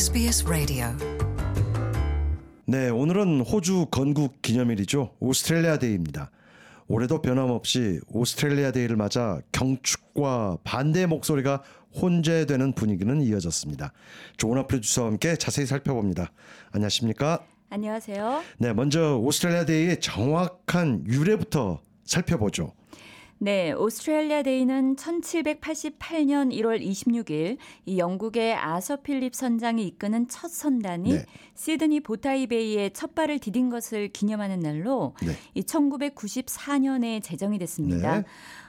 SBS Radio. 네, 오늘은 호주 건국 기념일이죠. 오스트레일리아 데이입니다. 올해도 변함없이 오스트레일리아 데이를 맞아 경축과 반대의 목소리가 혼재되는 분위기는 이어졌습니다. 조은아 프로듀서와 함께 자세히 살펴봅니다. 안녕하십니까? 안녕하세요. 네, 먼저 오스트레일리아 데이의 정확한 유래부터 살펴보죠. 네, 오스트레일리아 데이는 1788년 1월 26일 이 영국의 아서 필립 선장이 이끄는 첫 선단이 네. 시드니 보타이 베이에 첫 발을 디딘 것을 기념하는 날로 네. 이 1994년에 제정이 됐습니다. 네.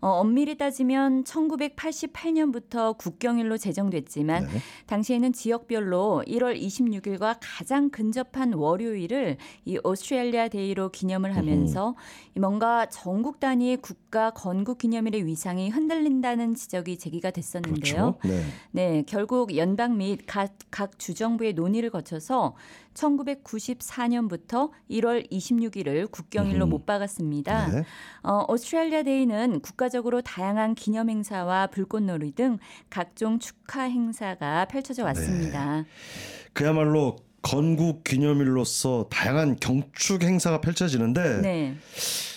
어, 엄밀히 따지면 1988년부터 국경일로 제정됐지만 네. 당시에는 지역별로 1월 26일과 가장 근접한 월요일을 이 오스트레일리아 데이로 기념을 하면서 이 뭔가 전국 단위의 국가 건국 기념일의 위상이 흔들린다는 지적이 제기가 됐었는데요. 그렇죠. 네. 네, 결국 연방 및 각, 각 주정부의 논의를 거쳐서 1994년부터 1월 26일을 국경일로 음흠. 못 박았습니다. 네. 어, 오스트레일리아 데이는 국가 적으로 다양한 기념 행사와 불꽃놀이 등 각종 축하 행사가 펼쳐져 왔습니다. 그야말로 건국 기념일로서 다양한 경축 행사가 펼쳐지는데 네.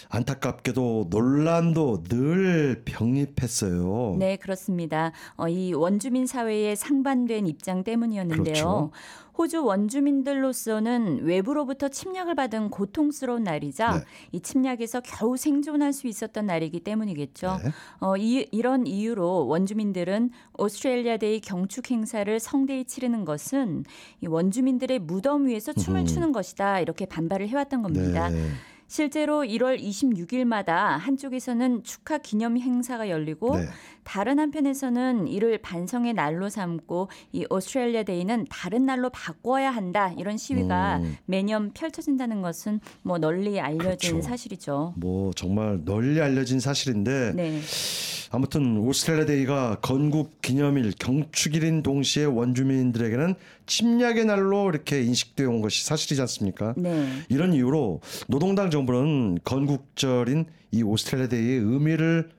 안타깝게도 논란도 늘 병립했어요. 네, 그렇습니다. 어, 이 원주민 사회의 상반된 입장 때문이었는데요. 그렇죠. 호주 원주민들로서는 외부로부터 침략을 받은 고통스러운 날이자 네. 이 침략에서 겨우 생존할 수 있었던 날이기 때문이겠죠. 네. 어, 이, 이런 이유로 원주민들은 오스트레일리아 데이 경축 행사를 성대히 치르는 것은 이 원주민들의 무덤 위에서 춤을 음. 추는 것이다 이렇게 반발을 해왔던 겁니다. 네. 실제로 1월 26일마다 한쪽에서는 축하 기념 행사가 열리고 네. 다른 한편에서는 이를 반성의 날로 삼고 이 오스트레일리아 데이는 다른 날로 바꿔야 한다 이런 시위가 음. 매년 펼쳐진다는 것은 뭐 널리 알려진 그렇죠. 사실이죠. 뭐 정말 널리 알려진 사실인데 네. 아무튼 오스트레일리아 데이가 건국 기념일 경축일인 동시에 원주민들에게는 침략의 날로 이렇게 인식되어 온 것이 사실이지 않습니까? 네. 이런 이유로 노동당 정부는 건국절인 이 오스트레일리아 데이의 의미를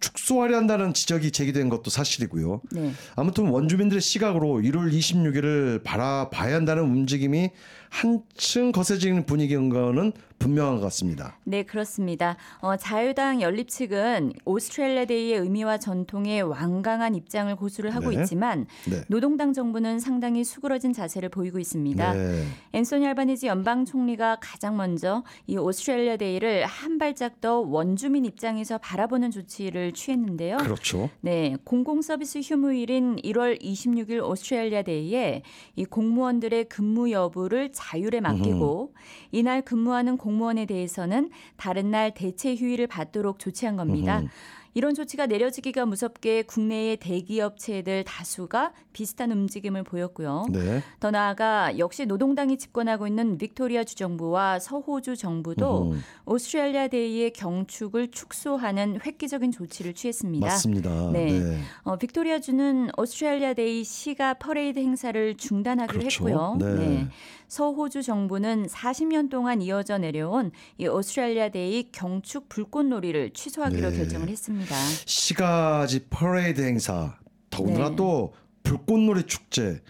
축소하려 한다는 지적이 제기된 것도 사실이고요. 네. 아무튼 원주민들의 시각으로 1월 26일을 바라봐야 한다는 움직임이 한층 거세지는 분위기인 거는 분명한 것 같습니다. 네, 그렇습니다. 어, 자유당 연립 측은 오스트레일리아 데이의 의미와 전통에 완강한 입장을 고수를 하고 네. 있지만 네. 노동당 정부는 상당히 수그러진 자세를 보이고 있습니다. 네. 앤소니 알바니지 연방 총리가 가장 먼저 이 오스트레일리아 데이를 한 발짝 더 원주민 입장에서 바라보는 조치를 취했는데요. 그렇죠. 네, 공공 서비스 휴무일인 1월 26일 오스트레일리아 데이에 이 공무원들의 근무 여부를 자율에 맡기고 이날 근무하는 공무원에 대해서는 다른 날 대체 휴일을 받도록 조치한 겁니다. 음흠. 이런 조치가 내려지기가 무섭게 국내의 대기업체들 다수가 비슷한 움직임을 보였고요. 네. 더 나아가 역시 노동당이 집권하고 있는 빅토리아 주정부와 서호주 정부도 음흠. 오스트레일리아 데이의 경축을 축소하는 획기적인 조치를 취했습니다. 맞습니다. 네. 네. 어, 빅토리아 주는 오스트레일리아 데이 시가 퍼레이드 행사를 중단하기로 그렇죠. 했고요. 네. 서호주 정부는 40년 동안 이어져 내려온 이 오스트레일리아 데이 경축 불꽃놀이를 취소하기로 네. 결정을 했습니다. 시가지 퍼레이드 행사 더군다나 네. 또 불꽃놀이 축제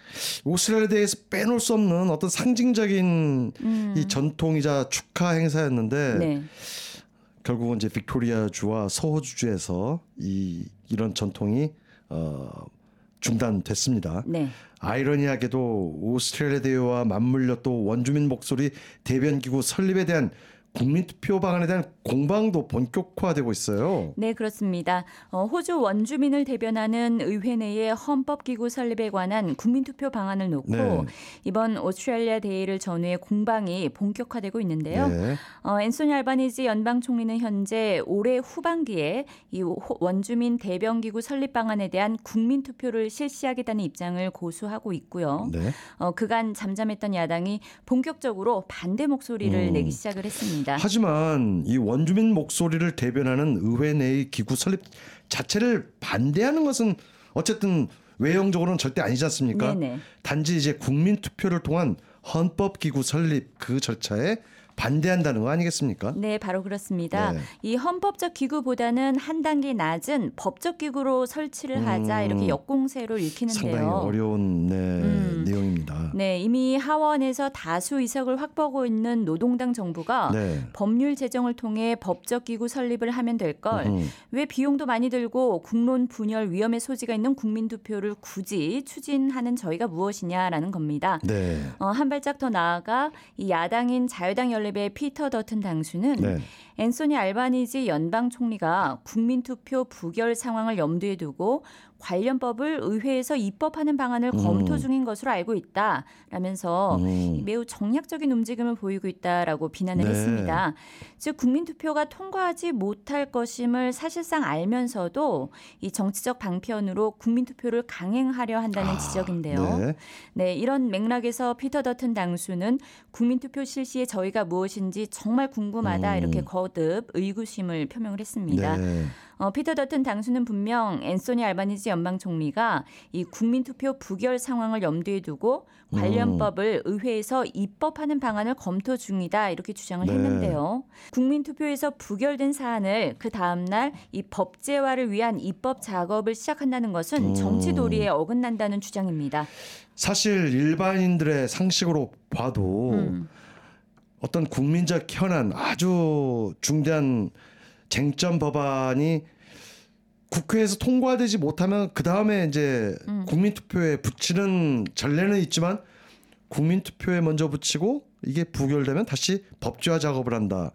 오스트레일리아 데이에서 빼놓을 수 없는 어떤 상징적인 이 전통이자 축하 행사였는데 음. 네. 결국은 이제 빅토리아 주와 서호주 주에서 이 이런 전통이 어 중단됐습니다. 네. 아이러니하게도 오스트레일리아 대회와 맞물려 또 원주민 목소리 대변 기구 설립에 대한 국민투표 방안에 대한 공방도 본격화되고 있어요. 네, 그렇습니다. 어, 호주 원주민을 대변하는 의회 내의 헌법기구 설립에 관한 국민투표 방안을 놓고 네. 이번 오스트레일리아 데이를 전후해 공방이 본격화되고 있는데요. 네. 어, 앤소니 알바니지 연방 총리는 현재 올해 후반기에 이 호- 원주민 대변기구 설립 방안에 대한 국민 투표를 실시하겠다는 입장을 고수하고 있고요. 네. 어, 그간 잠잠했던 야당이 본격적으로 반대 목소리를 음. 내기 시작을 했습니다. 하지만 이 원주민 목소리를 대변하는 의회 내의 기구 설립 자체를 반대하는 것은 어쨌든 외형적으로는 절대 아니지 않습니까? 네네. 단지 이제 국민 투표를 통한 헌법 기구 설립 그 절차에 반대한다는 거 아니겠습니까? 네, 바로 그렇습니다. 네. 이 헌법적 기구보다는 한 단계 낮은 법적 기구로 설치를 하자 음, 이렇게 역공세로 읽히는데요. 상당히 어려운 네, 음. 내용입니다. 네, 이미 하원에서 다수 의석을 확보하고 있는 노동당 정부가 네. 법률 제정을 통해 법적 기구 설립을 하면 될 걸왜 음, 비용도 많이 들고 국론 분열 위험의 소지가 있는 국민 투표를 굳이 추진하는 저희가 무엇이냐라는 겁니다. 네. 어, 한 발짝 더 나아가 이 야당인 자유당 연립의 피터 더튼 당수는 네. 앤소니 알바니지 연방 총리가 국민 투표 부결 상황을 염두에 두고 관련 법을 의회에서 입법하는 방안을 음. 검토 중인 것으로 알고 있다라면서 음. 매우 정략적인 움직임을 보이고 있다라고 비난을 네. 했습니다. 즉 국민 투표가 통과하지 못할 것임을 사실상 알면서도 이 정치적 방편으로 국민 투표를 강행하려 한다는 아, 지적인데요. 네. 네, 이런 맥락에서 피터 더튼 당수는 국민 투표 실시에 저희가 무엇인지 정말 궁금하다 음. 이렇게 거듭 의구심을 표명을 했습니다. 네. 어, 피터 더튼 당수는 분명 앤소니 알바니지 연방 총리가 이 국민 투표 부결 상황을 염두에 두고 음. 관련법을 의회에서 입법하는 방안을 검토 중이다 이렇게 주장을 네. 했는데요. 국민 투표에서 부결된 사안을 그 다음 날 이 법제화를 위한 입법 작업을 시작한다는 것은 음. 정치 도리에 어긋난다는 주장입니다. 사실 일반인들의 상식으로 봐도 음. 어떤 국민적 현안 아주 중대한 쟁점 법안이 국회에서 통과되지 못하면 그 다음에 이제 음. 국민투표에 붙이는 전례는 있지만 국민투표에 먼저 붙이고 이게 부결되면 다시 법제화 작업을 한다.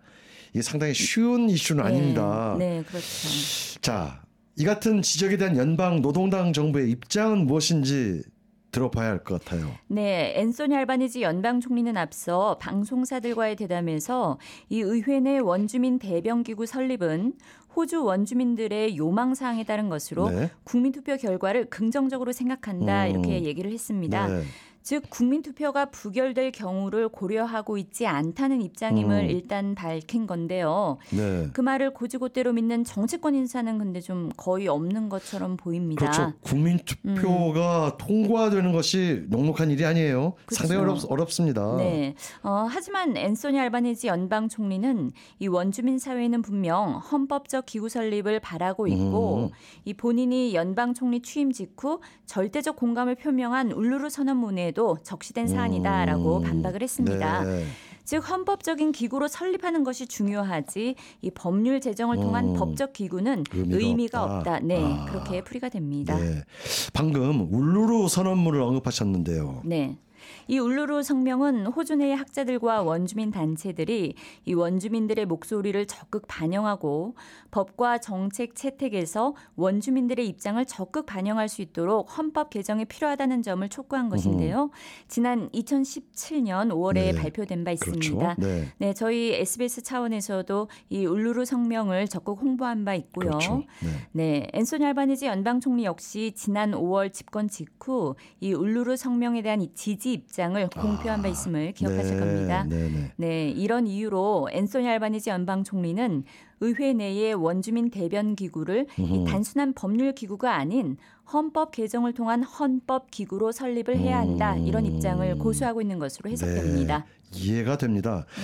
이게 상당히 쉬운 이슈는 아닙니다. 네, 네, 그렇죠. 자, 이 같은 지적에 대한 연방 노동당 정부의 입장은 무엇인지 들어봐야 할 것 같아요. 네, 앤소니 알바니지 연방 총리는 앞서 방송사들과의 대담에서 이 의회 내 원주민 대변 기구 설립은 호주 원주민들의 요망 사항에 따른 것으로 네. 국민 투표 결과를 긍정적으로 생각한다 음. 이렇게 얘기를 했습니다. 네. 즉 국민 투표가 부결될 경우를 고려하고 있지 않다는 입장임을 음. 일단 밝힌 건데요. 네. 그 말을 고지고대로 믿는 정치권 인사는 근데 좀 거의 없는 것처럼 보입니다. 그렇죠. 국민 투표가 통과되는 것이 녹록한 일이 아니에요. 그렇죠. 상당히 어렵, 어렵습니다. 네. 어, 하지만 앤소니 알바니지 연방 총리는 이 원주민 사회는 분명 헌법적 기구 설립을 바라고 있고 음. 이 본인이 연방 총리 취임 직후 절대적 공감을 표명한 울루루 선언문에 도 적시된 사안이다라고 음. 반박을 했습니다. 네. 즉 헌법적인 기구로 설립하는 것이 중요하지 이 법률 제정을 통한 음. 법적 기구는 의미가 의미가, 없다. 없다. 네, 아. 그렇게 풀이가 됩니다. 네. 방금 울루루 선언문을 언급하셨는데요. 네. 이 울루루 성명은 호주 내의 학자들과 원주민 단체들이 이 원주민들의 목소리를 적극 반영하고 법과 정책 채택에서 원주민들의 입장을 적극 반영할 수 있도록 헌법 개정이 필요하다는 점을 촉구한 것인데요. 지난 2017년 5월에 네. 발표된 바 그렇죠. 있습니다. 네. 네, 저희 SBS 차원에서도 이 울루루 성명을 적극 홍보한 바 있고요. 그렇죠. 네. 네, 앤소니 알바니지 연방 총리 역시 지난 5월 집권 직후 이 울루루 성명에 대한 이 지지 입장을 공표한 바 있음을 기억하실 네. 겁니다. 네, 네. 네, 이런 이유로 앤소니 알바니지 연방 총리는 의회 내의 원주민 대변 기구를 이 음흠. 단순한 법률 기구가 아닌 헌법 개정을 통한 헌법 기구로 설립을 해야 한다 이런 입장을 고수하고 있는 것으로 해석됩니다. 네, 이해가 됩니다. 음.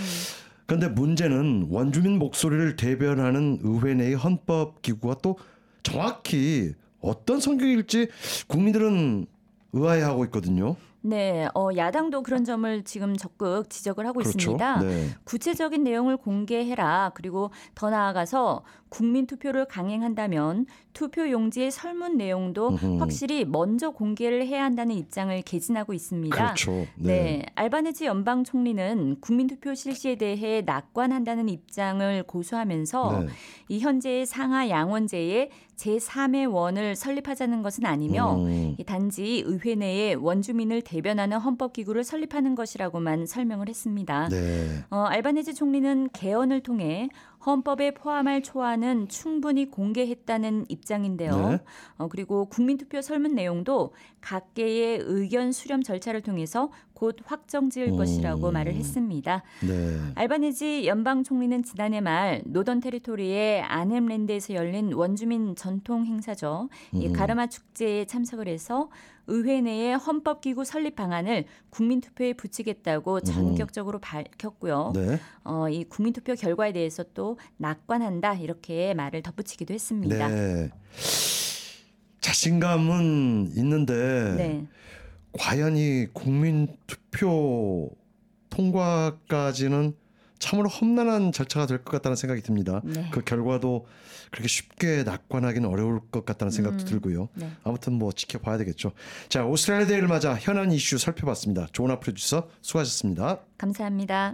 그런데 문제는 원주민 목소리를 대변하는 의회 내의 헌법 기구가 또 정확히 어떤 성격일지 국민들은 의아해하고 있거든요. 네, 어, 야당도 그런 점을 지금 적극 지적을 하고 그렇죠. 있습니다. 네. 구체적인 내용을 공개해라. 그리고 더 나아가서 국민 투표를 강행한다면 투표 용지의 설문 내용도 음흠. 확실히 먼저 공개를 해야 한다는 입장을 개진하고 있습니다. 그렇죠. 네. 네. 알바네지 연방 총리는 국민 투표 실시에 대해 낙관한다는 입장을 고수하면서 네. 이 현재의 상하 양원제의 제3의 원을 설립하자는 것은 아니며 음. 이 단지 의회 내에 원주민을 대변하는 헌법 기구를 설립하는 것이라고만 설명을 했습니다. 네. 어, 알바네지 총리는 개헌을 통해 헌법에 포함할 초안은 충분히 공개했다는 입장인데요. 네. 어, 그리고 국민투표 설문 내용도 각계의 의견 수렴 절차를 통해서 곧 확정 지을 음. 것이라고 말을 했습니다. 네. 알바니지 연방 총리는 지난해 말 노던 테리토리의 아넴랜드에서 열린 원주민 전통 행사죠. 이 음. 가르마 축제에 참석을 해서 의회 내에 헌법 기구 설립 방안을 국민 투표에 붙이겠다고 전격적으로 밝혔고요. 음. 네. 어, 이 국민 투표 결과에 대해서 또 낙관한다 이렇게 말을 덧붙이기도 했습니다. 네. 자신감은 있는데 네. 과연 이 국민 투표 통과까지는 참으로 험난한 절차가 될 것 같다는 생각이 듭니다. 네. 그 결과도 그렇게 쉽게 낙관하기는 어려울 것 같다는 생각도 음. 들고요. 네. 아무튼 뭐 지켜봐야 되겠죠. 자, 오스트레일리아 데이를 맞아 현안 이슈 살펴봤습니다. 조나 프로듀서 수고하셨습니다. 감사합니다.